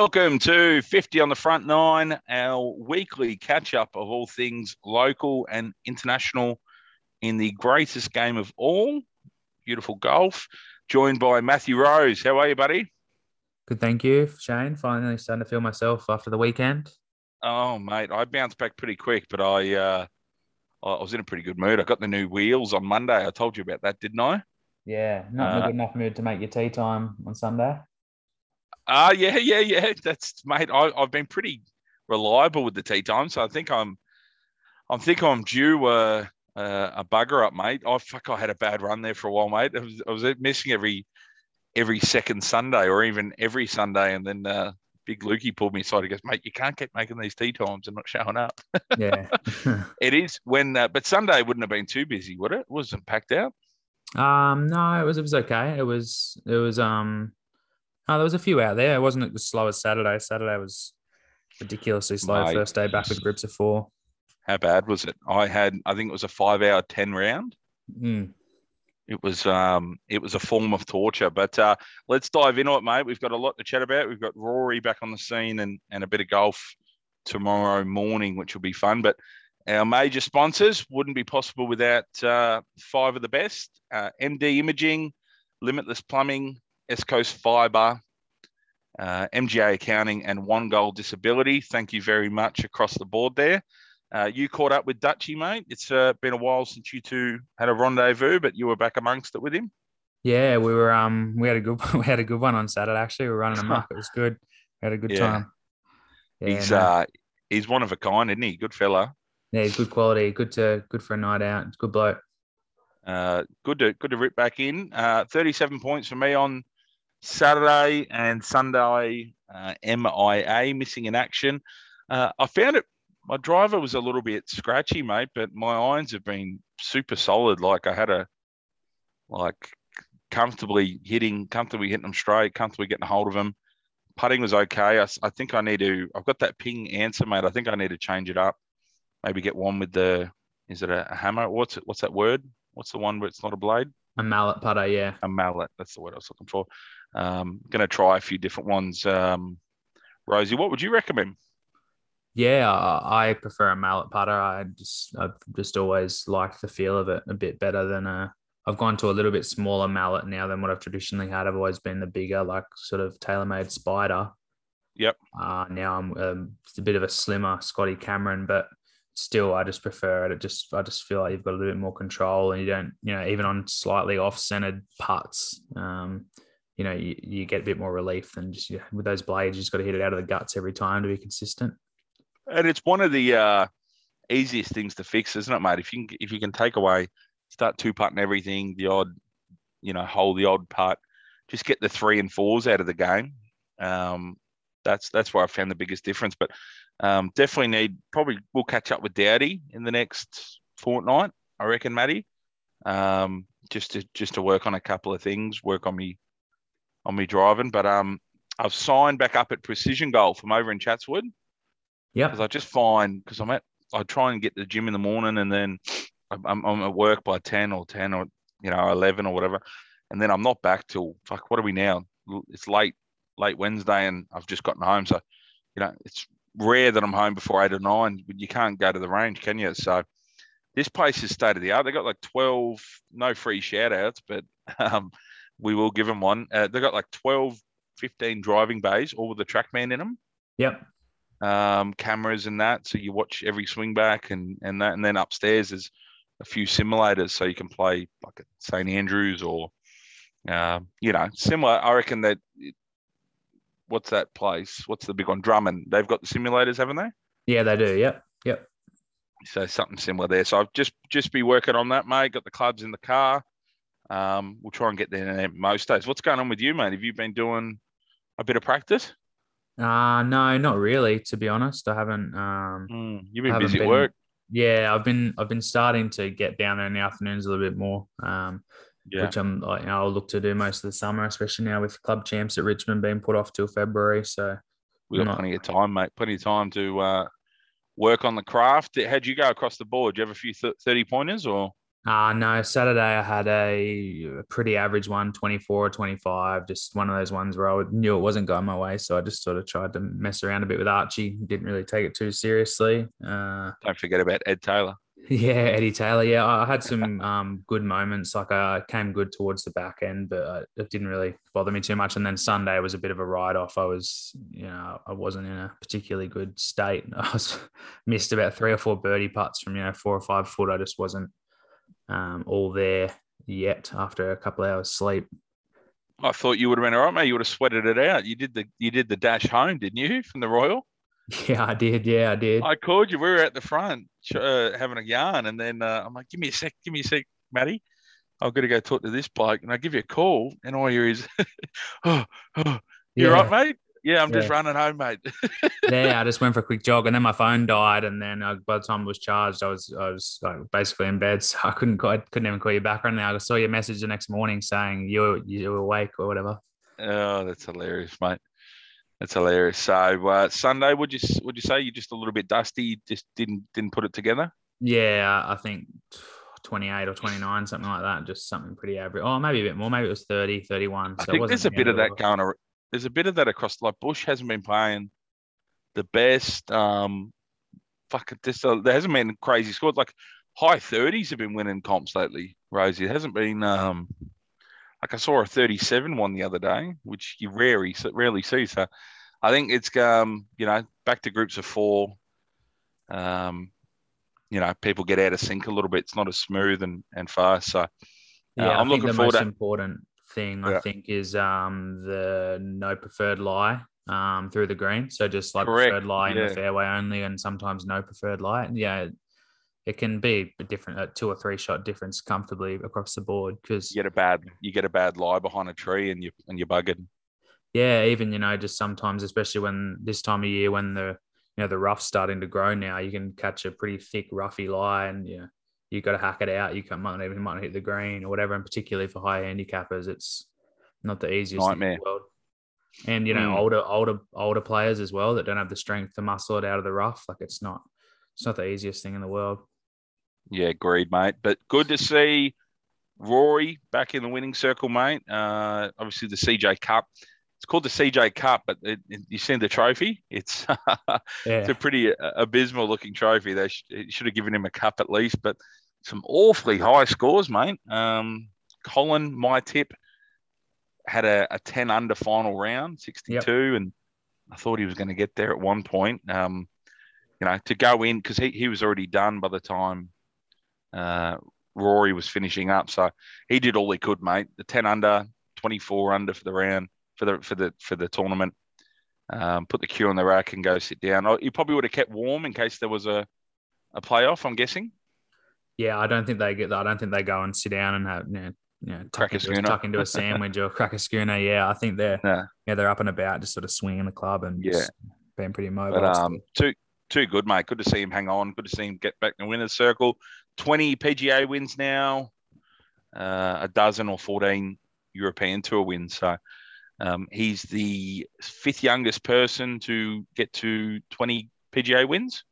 Welcome to 50 on the front nine, our weekly catch up of all things local and international in the greatest game of all, beautiful golf. Joined by Matthew Rose. How are you, buddy? Good, thank you, Shane. Finally starting to feel myself after the weekend. Oh, mate, I bounced back pretty quick, but I uh, I was in a pretty good mood. I got the new wheels on Monday. I told you about that, didn't I? Yeah, not in a Uh, good enough mood to make your tea time on Sunday. Ah, yeah, yeah, yeah. That's mate. I, I've been pretty reliable with the tea time, so I think I'm, I think I'm due uh, uh, a bugger up, mate. I fuck, I had a bad run there for a while, mate. I was, I was missing every every second Sunday or even every Sunday, and then uh, Big Lukey pulled me aside. He goes, "Mate, you can't keep making these tea times and not showing up." Yeah. It is when, uh, but Sunday wouldn't have been too busy, would it? It wasn't packed out. um, no, it was it was okay. It was it was um, oh, there was a few out there. It wasn't as slow as Saturday. Saturday was ridiculously slow. Mate. First day back with groups of four. How bad was it? I had, I think it was a five-hour ten round. Mm. it was um it was a form of torture but uh let's dive into it mate we've got a lot to chat about we've got rory back on the scene and and a bit of golf tomorrow morning which will be fun but our major sponsors wouldn't be possible without uh, five of the best uh, md imaging limitless plumbing s coast fiber uh, mga accounting and one goal disability thank you very much across the board there uh, you caught up with Dutchy, mate. It's uh, been a while since you two had a rendezvous, but you were back amongst it with him. Yeah, we were um we had a good we had a good one on Saturday. Actually, we were running amok. It was good. We had a good Yeah. time. Yeah, he's no. uh, he's one of a kind, isn't he? Good fella. yeah, he's good quality. Good to good for a night out. Good bloke. Uh, good to good to rip back in. Uh, Thirty-seven points for me on Saturday and Sunday. Uh, MIA missing in action. Uh, I found it. My driver was a little bit scratchy, mate, but my irons have been super solid. Like I had a like comfortably hitting, comfortably hitting them straight, comfortably getting a hold of them. Putting was okay. I think I need to. I've got that Ping Anser, mate. I think I need to change it up. Maybe get one with the. Is it a, a hammer? What's it? What's that word? What's the one where it's not a blade? A mallet putter, yeah. A mallet. That's the word I was looking for. Um, going to try a few different ones. Um, Rosie, what would you recommend? Yeah, I prefer a mallet putter. I just I've just always liked the feel of it a bit better than a. I've gone to a little bit smaller mallet now than what I've traditionally had. I've always been the bigger, like sort of TaylorMade Spider. Yep. Uh, now I'm um, a bit of a slimmer Scotty Cameron, but still, I just prefer it. It just I just feel like you've got a little bit more control, and you don't, you know, even on slightly off-centered putts, um, you know, you, you get a bit more relief than just you with those blades. You just got to hit it out of the guts every time to be consistent. And it's one of the uh, easiest things to fix, isn't it, mate? If you can, if you can take away, start two putting everything, the odd, you know, hold the odd putt, just get the three and fours out of the game. Um, that's that's where I found the biggest difference. But um, definitely need probably we'll catch up with Dowdy in the next fortnight, I reckon, Matty. Um, just to just to work on a couple of things, work on me on me driving. But um, I've signed back up at Precision Golf from over in Chatswood Yeah. because I just find because I'm at I try and get to the gym in the morning and then I'm, I'm, I'm at work by ten or ten or you know eleven or whatever, and then I'm not back till fuck. What are we now? It's late late Wednesday and I've just gotten home, so you know it's rare that I'm home before eight or nine. But you can't go to the range, can you? So this place is state of the art. They got like twelve, no free shout outs, but um, we will give them one. Uh, they got like 12, 15 driving bays, all with the TrackMan in them Yep. um, cameras and that, so you watch every swing back and and that, and then upstairs there's a few simulators, so you can play like at St Andrews or, uh, you know, similar. I reckon that. What's that place? What's the big one? Drummond. They've got the simulators, haven't they? Yeah, they do. Yep. Yep. So something similar there. So I've just just be working on that, mate. Got the clubs in the car. Um, we'll try and get there in most days. What's going on with you, mate? Have you been doing a bit of practice? Uh no, not really, to be honest. I haven't um Mm, you've been busy at been- work. yeah, I've been I've been starting to get down there in the afternoons a little bit more. Um Yeah. which I'm like, you know, I'll look to do most of the summer, especially now with club champs at Richmond being put off till February. So we've got Not- plenty of time, mate. Plenty of time to uh, work on the craft. How'd you go across the board? Do you have a few th- 30 pointers or? Uh, no, Saturday I had a, a pretty average one, 24 or 25, just one of those ones where I would, knew it wasn't going my way. So I just sort of tried to mess around a bit with Archie. Didn't really take it too seriously. Uh, Don't forget about Ed Taylor. Yeah, Eddie Taylor. Yeah, I had some um, good moments. Like I came good towards the back end, but uh, it didn't really bother me too much. And then Sunday was a bit of a write off. I was, you know, I wasn't in a particularly good state. I was missed about three or four birdie putts from you know four or five foot. I just wasn't um, all there yet after a couple of hours sleep. I thought you would have been all right, mate. You would have sweated it out. You did the you did the dash home, didn't you, from the Royal? Yeah, I did. Yeah, I did. I called you. We were at the front uh, having a yarn, and then uh, I'm like, "Give me a sec, give me a sec, Matty. I've got to go talk to this bloke." And I give you a call, and all you hear is, "Oh, oh, you yeah. right, mate? Yeah, I'm yeah. just running home, mate." yeah, I just went for a quick jog, and then my phone died, and then uh, by the time it was charged, I was I was like, basically in bed, so I couldn't I couldn't even call you back or anything. I saw your message the next morning saying you you were awake or whatever. Oh, that's hilarious, mate. That's hilarious. So uh, Sunday, would you would you say you're just a little bit dusty? Just didn't didn't put it together. Yeah, I think 28 or 29, something like that. Just something pretty average. Oh, maybe a bit more. Maybe it was 30, 31. So I think there's a bit of that going. There's a bit of that across. Like Bush hasn't been playing the best. Um, fuck it. This uh, there hasn't been crazy scores. Like high 30s have been winning comps lately. Rosie, it hasn't been. Um, like I saw a 37 one the other day, which you rarely rarely see. So I think it's um, you know, back to groups of four. Um, you know, people get out of sync a little bit. It's not as smooth and, and fast. So uh, yeah, I'm looking the forward most to important thing yeah. I think is um the no preferred lie um through the green. So just like Correct. preferred lie yeah. in the fairway only and sometimes no preferred lie. And yeah, it can be a different a two or three shot difference comfortably across the board because you get a bad you get a bad lie behind a tree and you and you're buggered. Yeah, even you know just sometimes, especially when this time of year when the you know the rough's starting to grow now, you can catch a pretty thick roughy lie and you know you got to hack it out. You can, might not even might not hit the green or whatever. And particularly for high handicappers, it's not the easiest Nightmare. in the world. And you know, mm. older older older players as well that don't have the strength to muscle it out of the rough. Like it's not it's not the easiest thing in the world. Yeah, agreed, mate. But good to see Rory back in the winning circle, mate. Uh, obviously, the CJ Cup. It's called the CJ Cup, but it, it, you seen the trophy? It's yeah. it's a pretty uh, abysmal looking trophy. They sh- should have given him a cup at least, but some awfully high scores, mate. Um, Collin, my tip, had a, a 10 under final round, 62, yep. and I thought he was going to get there at one point. Um, you know, to go in because he, he was already done by the time uh, Rory was finishing up. So he did all he could, mate. The 10 under, 24 under for the round for the for the for the tournament. Um, put the cue on the rack and go sit down. You probably would have kept warm in case there was a a playoff. I'm guessing. Yeah, I don't think they get. I don't think they go and sit down and have you know, you know tuck, into, a, tuck into a sandwich or crack a schooner. Yeah, I think they're yeah. yeah. they're up and about, just sort of swinging the club and yeah, being pretty mobile. But, um, too too good, mate. Good to see him hang on. Good to see him get back in the winners' circle. 20 PGA wins now, uh, a dozen or 14 European Tour wins. So um, he's the fifth youngest person to get to 20 PGA wins,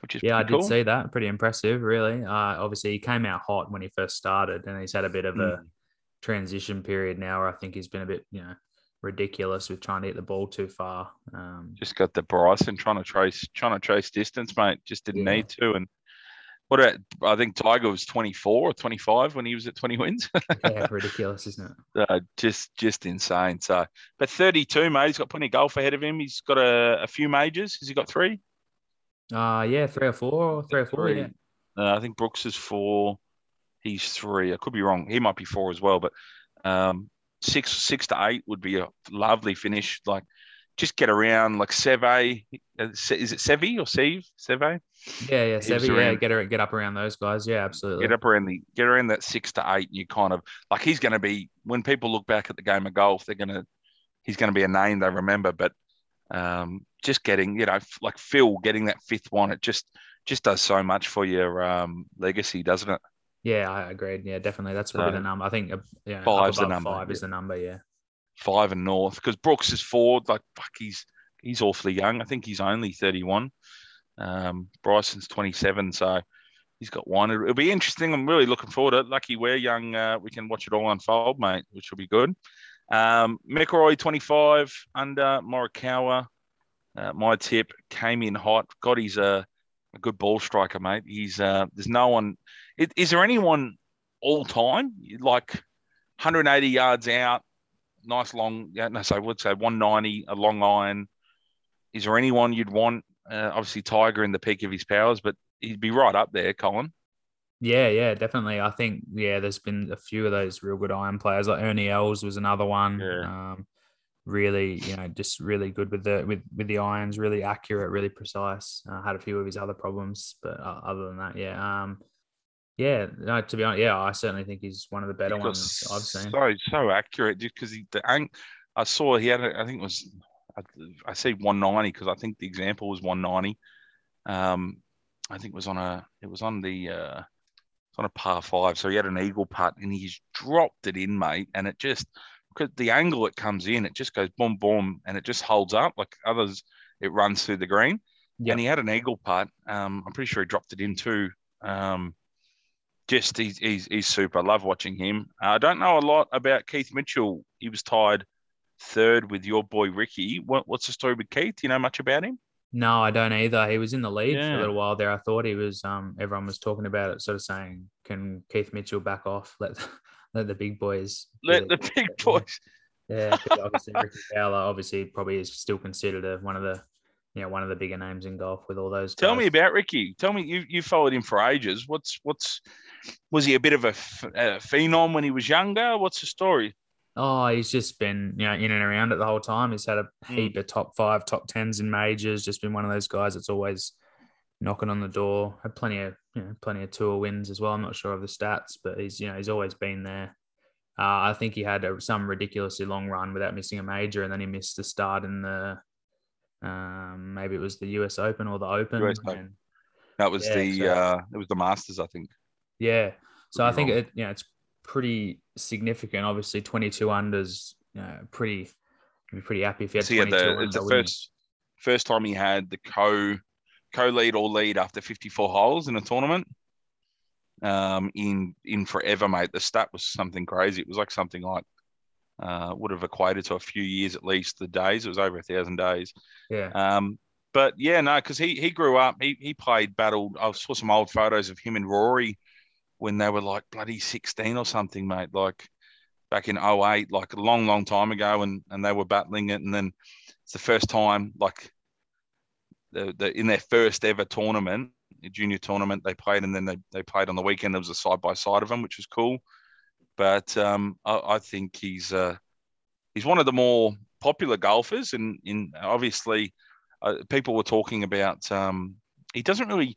which is yeah, I did cool. see that. Pretty impressive, really. Uh, obviously, he came out hot when he first started, and he's had a bit of mm. a transition period now where I think he's been a bit, you know, ridiculous with trying to hit the ball too far. Um, just got the Bryson trying to trace trying to trace distance, mate. Just didn't yeah. need to. And what about, I think Tiger was 24 or 25 when he was at 20 wins. yeah, ridiculous, isn't it? Uh, just just insane. So, but 32, mate. He's got plenty of golf ahead of him. He's got a, a few majors. Has he got three? Uh yeah, three or four, three or four. Three. Yeah. Uh, I think Brooks is four. He's three. I could be wrong. He might be four as well, but um, six six to eight would be a lovely finish. Like just get around like Seve. Uh, is it Sevi or Seve? Seve? Yeah, yeah, Seve. Yeah, get her, get up around those guys. Yeah, absolutely. Get up around the get around that six to eight. And you kind of like he's going to be when people look back at the game of golf, they're going to he's going to be a name they remember. But um, just getting you know like Phil getting that fifth one, it just just does so much for your um, legacy, doesn't it? Yeah, I agreed. Yeah, definitely. That's probably so, the number. I think uh, yeah, five's the number. Five is the number. Yeah, five and north because Brooks is forward. Like fuck, he's he's awfully young. I think he's only thirty one. Um, Bryson's twenty seven, so he's got one. It'll, it'll, be interesting. I'm really looking forward to it. Lucky we're young. Uh, we can watch it all unfold, mate, which will be good. Um, McIlroy 25 under Morikawa. Uh, my tip came in hot. God, he's a, a good ball striker, mate. He's uh, there's no one. Is there anyone all time like 180 yards out, nice long? Yeah, no, so I would say 190, a long iron. Is there anyone you'd want? Uh, obviously, Tiger in the peak of his powers, but he'd be right up there, Collin. Yeah, yeah, definitely. I think yeah, there's been a few of those real good iron players. Like Ernie Els was another one. Yeah. Um, really, you know, just really good with the with with the irons, really accurate, really precise. Uh, had a few of his other problems, but uh, other than that, yeah, um, yeah. No, to be honest, yeah, I certainly think he's one of the better ones I've seen. So so accurate, just because the ang- I saw he had, a, I think it was, I, I say 190 because I think the example was 190. Um, I think it was on a, it was on the. Uh, on a par five. So he had an eagle putt and he's dropped it in, mate. And it just because the angle it comes in, it just goes boom, boom, and it just holds up. Like others, it runs through the green. Yep. And he had an eagle putt. Um, I'm pretty sure he dropped it in too. Um, just he's, he's, he's super. I love watching him. Uh, I don't know a lot about Keith Mitchell. He was tied third with your boy Rickie. What, what's the story with Keith? Do you know much about him? No, I don't either. He was in the lead yeah. for a little while there. I thought he was. Um, everyone was talking about it, sort of saying, "Can Keith Mitchell back off? Let let the big boys. Let the big boys. Yeah, obviously Rickie Fowler, obviously probably is still considered a, one of the, you know, one of the bigger names in golf with all those. Tell me about Rickie. Tell me you you followed him for ages. What's what's was he a bit of a, a phenom when he was younger? What's the story? Oh, he's just been you know in and around it the whole time. He's had a hmm. heap of top five, top tens in majors. Just been one of those guys that's always knocking on the door. Had plenty of you know plenty of tour wins as well. I'm not sure of the stats, but he's you know he's always been there. Uh, I think he had a, some ridiculously long run without missing a major, and then he missed the start in the um, maybe it was the US Open or the Open. Open. that was yeah, the so, uh, it was the Masters, I think. Yeah, so I think it you know it's pretty significant. Obviously, 22 unders, you know, pretty. Be pretty happy if he had. So 22 the, it's the first first time he had the co co-lead or lead after 54 holes in a tournament um, in in forever, mate. The stat was something crazy. It was like something like uh, would have equated to a few years at least. The days it was over a thousand days. Yeah. Um, but yeah, no, because he he grew up. He he played battled. I saw some old photos of him and Rory when they were like bloody 16 or something, mate. Like back in 08, like a long, long time ago, and and they were battling it. And then it's the first time, like the, the in their first ever tournament, junior tournament they played, and then they, they played on the weekend. There was a side by side of them, which was cool. But um, I, I, think he's uh, he's one of the more popular golfers, and in obviously uh, people were talking about um, he doesn't really.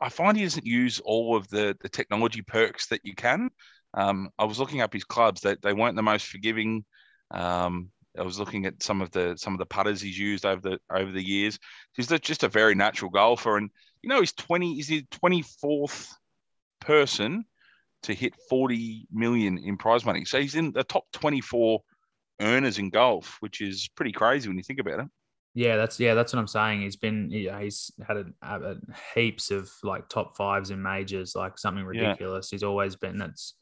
I find he doesn't use all of the the technology perks that you can. Um, I was looking up his clubs; that they, they weren't the most forgiving. Um, I was looking at some of the some of the putters he's used over the over the years. He's just a very natural golfer, and you know he's twenty. He's the twenty fourth person to hit forty million in prize money. So he's in the top twenty four earners in golf, which is pretty crazy when you think about it. Yeah, that's yeah, that's what I'm saying. He's been yeah, he's had a, a, heaps of like top fives in majors, like something ridiculous. Yeah. He's always been that's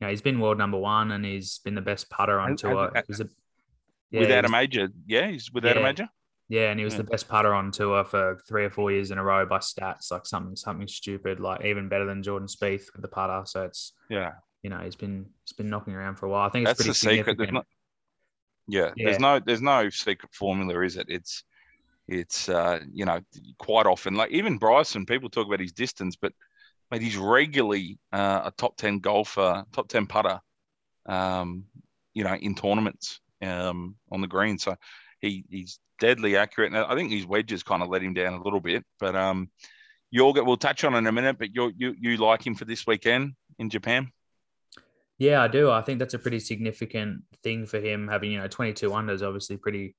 you know, he's been world number one and he's been the best putter on tour. a, yeah, without a major. Yeah, he's without yeah. a major. Yeah, and he was the best putter on tour for three or four years in a row by stats, like something something stupid, like even better than Jordan Spieth with the putter. So it's yeah, you know, he's been he's been knocking around for a while. I think it's that's the secret. There's not, yeah, yeah, there's no there's no secret formula, is it? It's it's uh, you know quite often like even Bryson, people talk about his distance, but mate, he's regularly uh, a top ten golfer, top ten putter, um, you know, in tournaments um, on the green. So he, he's deadly accurate. And I think his wedges kind of let him down a little bit. But um, Jorgen, we'll touch on in a minute, but you you you like him for this weekend in Japan? Yeah, I do. I think that's a pretty significant thing for him having, you know, 22 unders, obviously pretty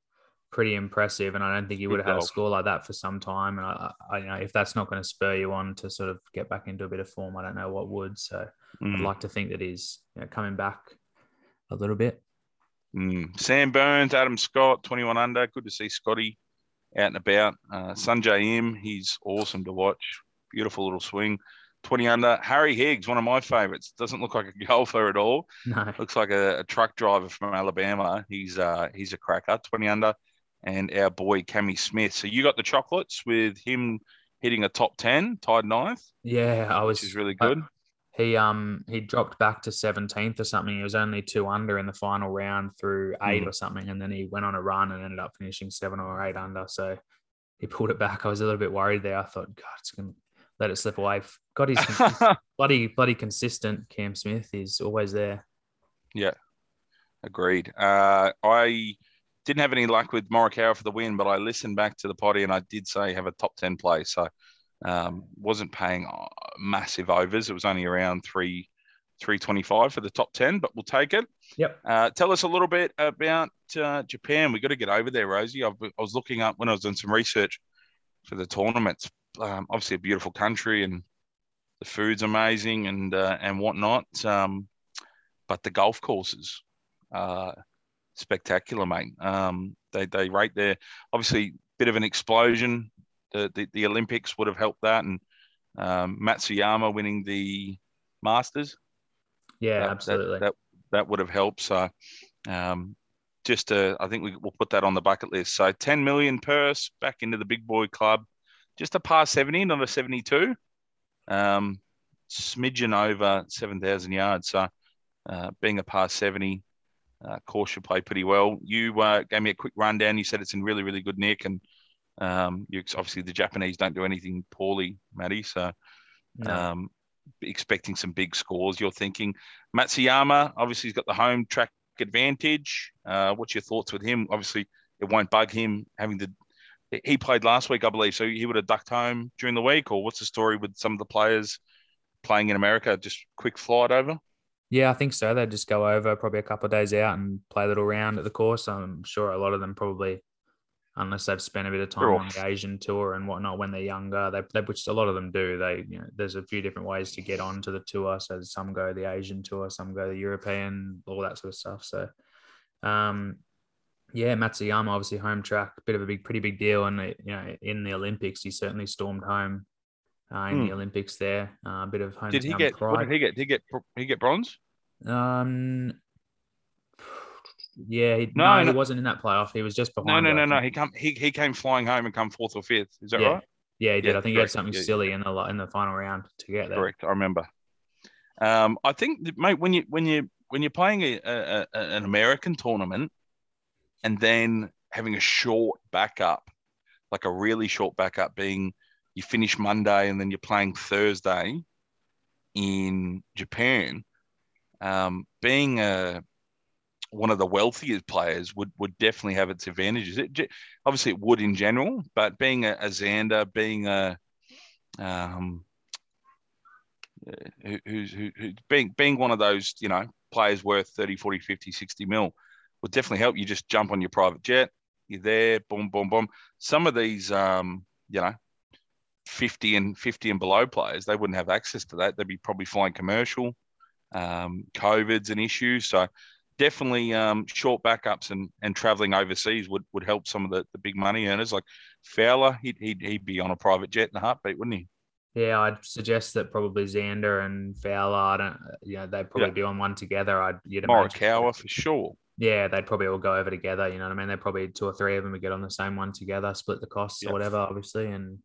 pretty impressive. And I don't think he would have had a score like that for some time. And I, I you know, if that's not going to spur you on to sort of get back into a bit of form, I don't know what would. So mm. I'd like to think that he's you know, coming back a little bit. Mm. Sam Burns, Adam Scott, 21 under. Good to see Scotty out and about. Uh, Sungjae Im, he's awesome to watch. Beautiful little swing. 20 under. Harry Higgs, one of my favourites. Doesn't look like a golfer at all. No. Looks like a, a truck driver from Alabama. He's uh, he's a cracker, 20 under. And our boy Cammy Smith. So you got the chocolates with him hitting a top 10, tied ninth. Yeah, I was. Which is really good. he um he dropped back to 17th or something. He was only two under in the final round through eight Mm. or something, and then he went on a run and ended up finishing seven or eight under. So he pulled it back. I was a little bit worried there. I thought, God, it's gonna let it slip away. God, he's con- bloody bloody consistent. Cam Smith is always there. Yeah, agreed. Uh, I didn't have any luck with Morikawa for the win, but I listened back to the potty and I did say have a top 10 play. So um, wasn't paying uh, massive overs. It was only around three, 325 for the top 10, but we'll take it. Yep. Uh, tell us a little bit about uh, Japan. We've got to get over there, Rosie. I've, I was looking up when I was doing some research for the tournaments. Um, obviously, a beautiful country and the food's amazing and uh, and whatnot. Um, but the golf courses, uh, spectacular, mate. Um, they they rate there. Obviously, bit of an explosion. The the, the Olympics would have helped that, and um, Matsuyama winning the Masters Yeah, that- that- absolutely. That, that would have helped. So, um, just uh, I think we, we'll put that on the bucket list. So, 10 million purse back into the big boy club. Just a par 70, not a 72. Um, smidgen over 7,000 yards. So, uh, being a par 70, uh, course should play pretty well. You uh, gave me a quick rundown. You said it's in really, really good nick, and um, you obviously the Japanese don't do anything poorly, Matty. So, No. um, expecting some big scores. You're thinking Matsuyama, obviously, he's got the home track advantage. Uh, what's your thoughts with him? Obviously, it won't bug him having to. He played last week, I believe, so he would have ducked home during the week. Or what's the story with some of the players playing in America? Just quick flight over. Yeah, I think so. They'd just go over probably a couple of days out and play a little round at the course. I'm sure a lot of them probably, unless they've spent a bit of time on the Asian tour and whatnot when they're younger, they, they which a lot of them do. They, you know, there's a few different ways to get onto the tour. So some go the Asian tour, some go the European, all that sort of stuff. So, um, yeah, Matsuyama obviously home track, bit of a big, pretty big deal, and you know in the Olympics he certainly stormed home. Uh, in the Olympics, there, uh, a bit of hometown Did he get? What did he get? Did he get? He get bronze? Um, yeah, he, No, no, no. he wasn't in that playoff. He was just behind. no, no, no. think. He come. He, he came flying home and come fourth or fifth. Is that yeah. right? Yeah, he did. Yeah, I think he had something yeah. silly in the in the final round to get there. Correct. I remember. Um, I think, mate, when you when you when you're playing a, a, a, an American tournament, and then having a short backup, like a really short backup, being you finish Monday and then you're playing Thursday in Japan, um, being a one of the wealthiest players would would definitely have its advantages. It, obviously, it would in general, but being a, a Xander, being a um, who, who's who, who being being one of those you know players worth 30 40 50 60 mil would definitely help you just jump on your private jet you're there boom boom boom some of these um you know 50 and 50 and below players they wouldn't have access to that they'd be probably flying commercial um covid's an issue so definitely um short backups and and traveling overseas would would help some of the, the big money earners like fowler he'd, he'd he'd be on a private jet in a heartbeat wouldn't he Yeah, I'd suggest that probably Xander and Fowler. I don't, you know, they'd probably Yeah. be on one together. I'd you'd imagine. For sure. Yeah, they'd probably all go over together. You know what I mean? They'd probably two or three of them would get on the same one together, split the costs Yep. or whatever, obviously, and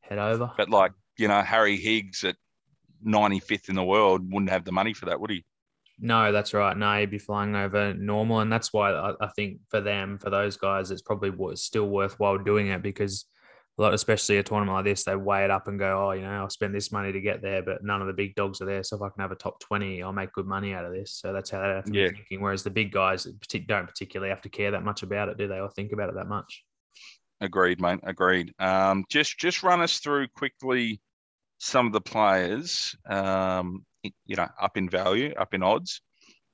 head over. But like, you know, Harry Higgs at 95th in the world wouldn't have the money for that, would he? No, that's right. No, he'd be flying over normal, and that's why I, I think for them, for those guys, it's probably still worthwhile doing it because a lot, especially a tournament like this, they weigh it up and go, "Oh, you know, I'll spend this money to get there, but none of the big dogs are there. So if I can have a top twenty, I'll make good money out of this." So that's how they have to Yeah. be thinking. Whereas the big guys don't particularly have to care that much about it, do they, or think about it that much? Agreed, mate. Agreed. Um, just just run us through quickly some of the players, um, you know, up in value, up in odds,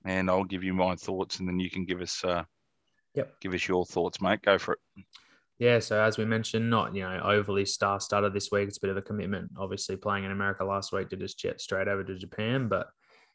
and I'll give you my thoughts, and then you can give us, uh, Yep. give us your thoughts, mate. Go for it. Yeah, so as we mentioned, not you know overly star studded this week. It's a bit of a commitment. Obviously, playing in America last week to just jet straight over to Japan, but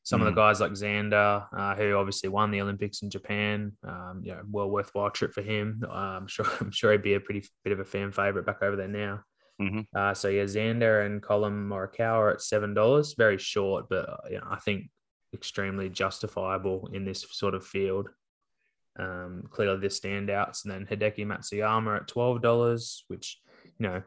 some of the guys like Xander, uh, who obviously won the Olympics in Japan, um, you know, well worthwhile trip for him. Uh, I'm sure I'm sure he'd be a pretty bit of a fan favorite back over there now. Mhm. Uh, so yeah, Xander and Collin Morikawa are at seven dollars. Very short, but uh, you know, I think extremely justifiable in this sort of field. Um, clearly the standouts, and then Hideki Matsuyama at twelve dollars, which you know,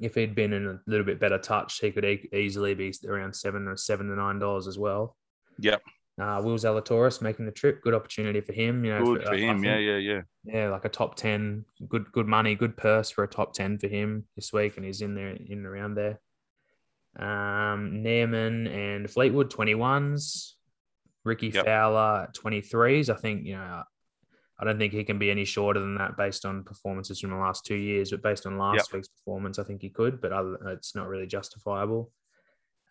if he'd been in a little bit better touch, he could e- easily be around seven or seven to nine dollars as well. Yep. Uh, Will Zalatoris making the trip, good opportunity for him. You know, Good I- for him. think- Yeah, yeah, yeah. yeah, like a top ten, good good money, good purse for a top ten for him this week, and he's in there in and around there. Um, and Fleetwood twenty ones, Rickie Yep. Fowler twenty threes. I think you know, I don't think he can be any shorter than that based on performances from the last two years, but based on last week's performance, I think he could, but other, it's not really justifiable.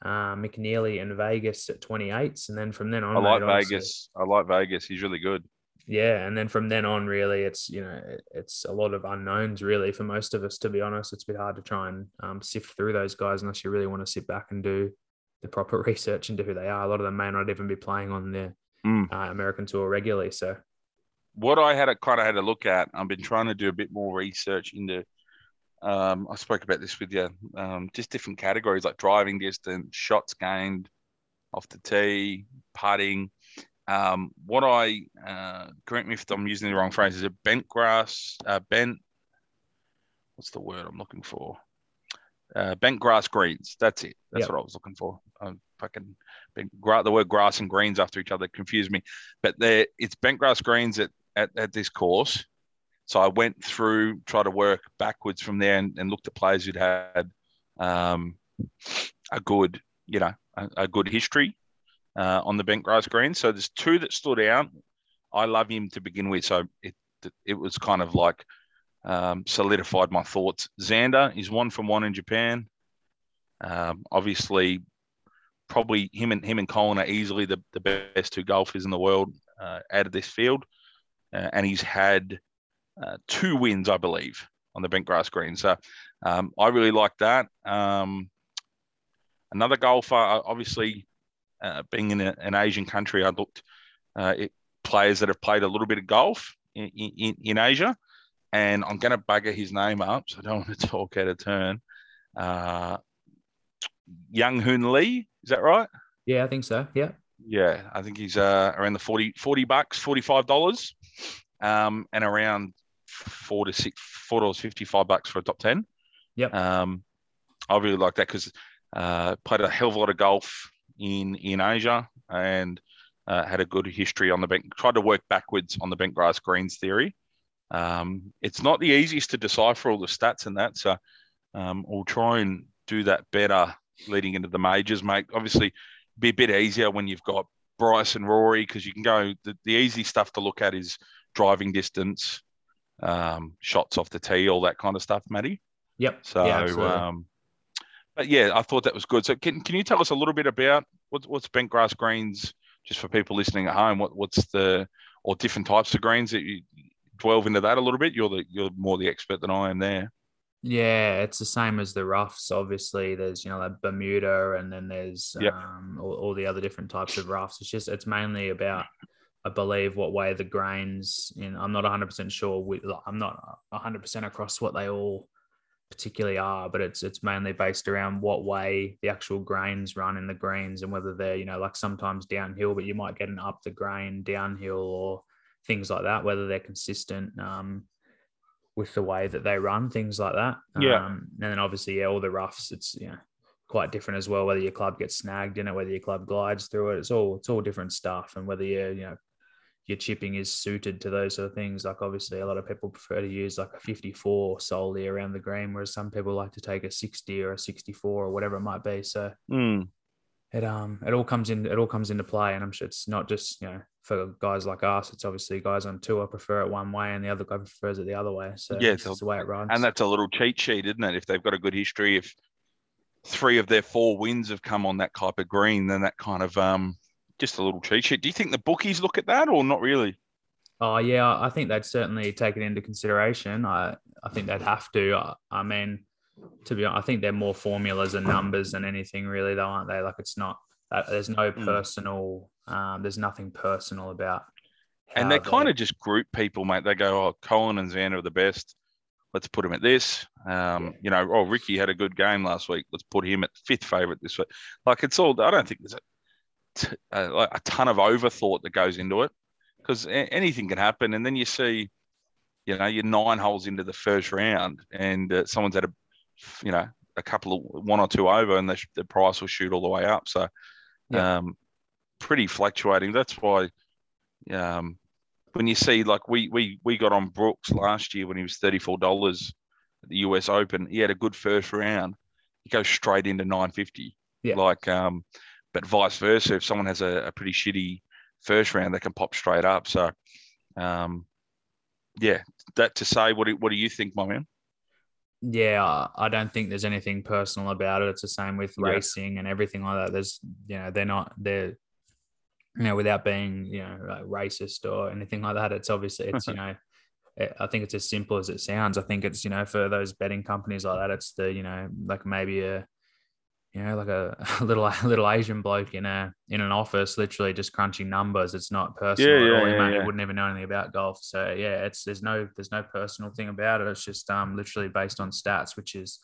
Uh, McNealy and Vegas at twenty eights, and then from then on, I like mate, honestly- Vegas. I like Vegas. He's really good. yeah and then from then on really it's you know it's a lot of unknowns really for most of us to be honest it's a bit hard to try and um, sift through those guys unless you really want to sit back and do the proper research into who they are a lot of them may not even be playing on the Mm. uh, american tour regularly so what I had a kind of had a look at, I've been trying to do a bit more research into. Um, I spoke about this with you. Um, just different categories like driving distance, shots gained off the tee, putting. Um, what I uh, correct me if I'm using the wrong phrase. Is it bent grass? Uh, bent. What's the word I'm looking for? Uh, bent grass greens. That's it. That's Yep. what I was looking for. Um, fucking bent, the word grass and greens after each other confused me. But there, it's bent grass greens at, at, at this course. So I went through, tried to work backwards from there, and, and looked at players who'd had um, a good, you know, a, a good history uh, on the bent grass greens. So there's two that stood out. I love him to begin with, so it it was kind of like um, solidified my thoughts. Xander is one from one in Japan. Um, obviously, probably him and him and Collin are easily the, the best two golfers in the world uh, out of this field, uh, and he's had uh, two wins, I believe, on the bent grass green. So um, I really like that. Um, another golfer, uh, obviously, uh, being in a, an Asian country, I looked uh, at players that have played a little bit of golf in, in, in Asia, and I'm going to bugger his name up, so I don't want to talk out of turn. Uh, Young Hoon Lee, is that right? yeah i think so yeah Yeah, I think he's uh, around the 40, 40 bucks, $45, um, and around four to six, four dollars fifty-five bucks for a top ten. Yep. Um, I really like that because uh, played a hell of a lot of golf in in Asia and uh, had a good history on the bank. Tried to work backwards on the bent grass greens theory. Um, it's not the easiest to decipher all the stats and that, so um, we'll try and do that better leading into the majors, mate. Obviously, be a bit easier when you've got Bryce and Rory because you can go. The, the easy stuff to look at is driving distance, um, shots off the tee, all that kind of stuff, Matty. yep So, yeah, um, but yeah, I thought that was good. So, can can you tell us a little bit about what's what's bent grass greens, just for people listening at home? What what's the or different types of greens that you delve into that a little bit? You're the you're more the expert than I am there. Yeah, it's the same as the roughs. Obviously, there's you know like Bermuda, and then there's Yep. um, all, all the other different types of roughs. It's just it's mainly about I believe what way the grains. In I'm not 100 percent sure. With, I'm not 100 percent across what they all particularly are, but it's it's mainly based around what way the actual grains run in the greens and whether they're you know like sometimes downhill, but you might get an up the grain downhill or things like that. Whether they're consistent. Um, with the way that they run, things like that. Yeah. Um, and then obviously, yeah, all the roughs, it's you know quite different as well. Whether your club gets snagged in it, whether your club glides through it, it's all it's all different stuff. And whether you you know your chipping is suited to those sort of things. Like obviously, a lot of people prefer to use like a 54 solely around the green, whereas some people like to take a 60 or a 64 or whatever it might be. So Hmm. it um it all comes in it all comes into play and i'm sure it's not just you know for guys like us it's obviously guys on tour prefer it one way and the other guy prefers it the other way so Yeah, it's just the way it runs And that's a little cheat sheet, isn't it? If they've got a good history, if three of their four wins have come on that type of green, then that kind of um just a little cheat sheet. Do you think the bookies look at that or not really? oh yeah i think they'd certainly take it into consideration i i think they'd have to i, I mean to be honest i think they're more formulas and numbers than anything really though aren't they like it's not uh, there's no Mm. personal um there's nothing personal about And how they kind of just group people, mate. They go, "Oh, Collin and Xander are the best," let's put him at this. Um, Yeah. You know, oh, Rickie had a good game last week. Let's put him at fifth favourite this week. Like it's all. I don't think there's a, t- a, like a ton of overthought that goes into it because anything can happen. And then you see, you know, you're nine holes into the first round, and uh, someone's had a, you know, a couple of one or two over, and the, sh- the price will shoot all the way up. So, Yeah. um, pretty fluctuating. That's why, um, when you see like we we we got on Brooks last year when he was thirty four dollars at the US Open, he had a good first round. He goes straight into nine fifty. Yeah. Like, um, but vice versa, if someone has a, a pretty shitty first round, they can pop straight up. So, um, yeah, that to say, what do, what do you think, my man? Yeah, I- don't think there's anything personal about it. It's the same with Yeah. racing and everything like that. There's, you know, they're not they're, you know, without being, you know, like racist or anything like that. It's obviously it's you know, it- I think it's as simple as it sounds. I think it's you know for those betting companies like that, it's the you know like maybe a, you know, like a, a little a little Asian bloke in a in an office, literally just crunching numbers. It's not personal Yeah, at yeah, all. Yeah, yeah. wouldn't even know anything about golf. So yeah, it's there's no there's no personal thing about it. It's just um literally based on stats, which is,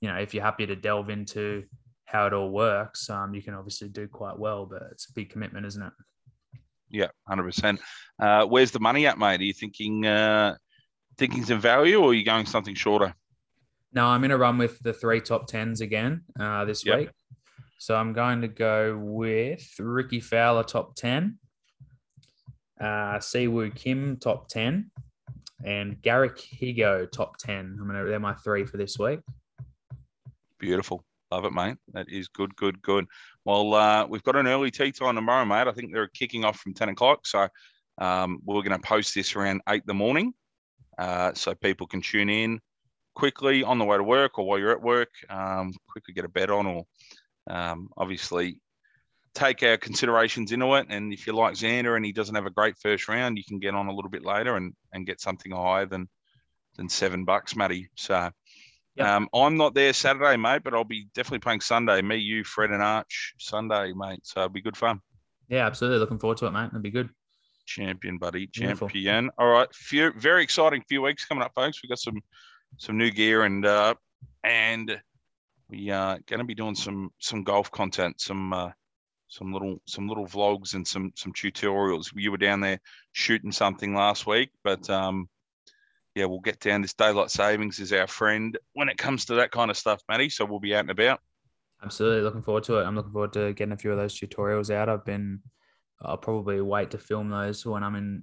you know, if you're happy to delve into how it all works, um, you can obviously do quite well, but it's a big commitment, isn't it? Yeah, hundred percent. Uh, where's the money at, mate? Are you thinking uh, thinking some value, or are you going something shorter? No, I'm going to run with the three top tens again uh, this Yep. week. So I'm going to go with Rickie Fowler top ten, uh, Siwoo Kim top ten, and Garrick Higgo top ten. I'm gonna they're my three for this week. Beautiful. Love it, mate. That is good, good, good. Well, uh, we've got an early tea time tomorrow, mate. I think they're kicking off from 10 o'clock. So um, we're going to post this around 8 in the morning uh, so people can tune in quickly on the way to work or while you're at work, um, quickly get a bet on or um, obviously take our considerations into it. And if you like Xander and he doesn't have a great first round, you can get on a little bit later and, and get something higher than than seven bucks, Matty. So Yep. um, I'm not there Saturday, mate, but I'll be definitely playing Sunday. Me, you, Fred, and Arch Sunday, mate. So it'll be good fun. Yeah, absolutely. Looking forward to it, mate. It'll be good. Champion, buddy, Beautiful. champion. All right, few very exciting few weeks coming up, folks. We've got some some new gear and uh, and we are going to be doing some some golf content, some uh, some little some little vlogs and some some tutorials. You were down there shooting something last week, but um, yeah, we'll get down. This daylight savings is our friend when it comes to that kind of stuff, Matty. So we'll be out and about. Absolutely. Looking forward to it. I'm looking forward to getting a few of those tutorials out. I've been, I'll probably wait to film those when I'm in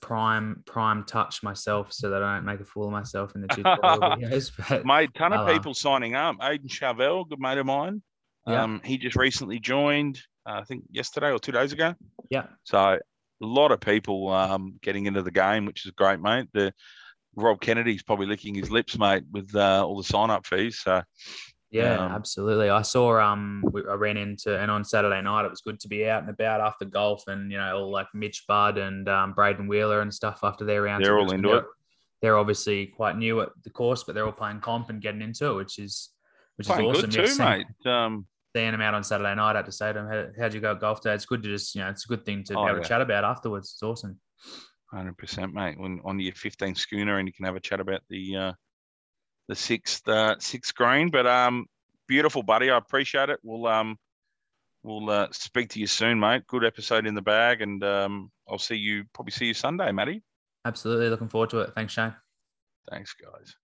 prime prime touch myself so that I don't make a fool of myself in the tutorial videos. But Mate, ton of uh, people signing up. Aiden Chauvel, good mate of mine. Yeah. Um, he just recently joined, uh, I think yesterday or two days ago. yeah, So a lot of people um, getting into the game, which is great, mate. The Rob Kennedy's probably licking his lips, mate, with uh, all the sign up fees. So yeah, Um, absolutely. I saw um we, I ran into and on Saturday night it was good to be out and about after golf and you know all like Mitch Budd and um, Braden Wheeler and stuff after their rounds. They're all into they're, it. They're obviously quite new at the course, but they're all playing comp and getting into it, which is which playing is awesome. good too, seeing- mate. Um, seeing them out on Saturday night, I had to say to them, How, how'd you go at golf day? It's good to just, you know, it's a good thing to Oh, have yeah. a chat about afterwards. It's awesome. Hundred percent, mate. When on your 15 schooner, and you can have a chat about the uh, the sixth uh, sixth green. But um, beautiful, buddy. I appreciate it. We'll um, we'll uh, speak to you soon, mate. Good episode in the bag, and um, I'll see you probably see you Sunday, Matty. Absolutely. Looking forward to it. Thanks, Shane. Thanks, guys.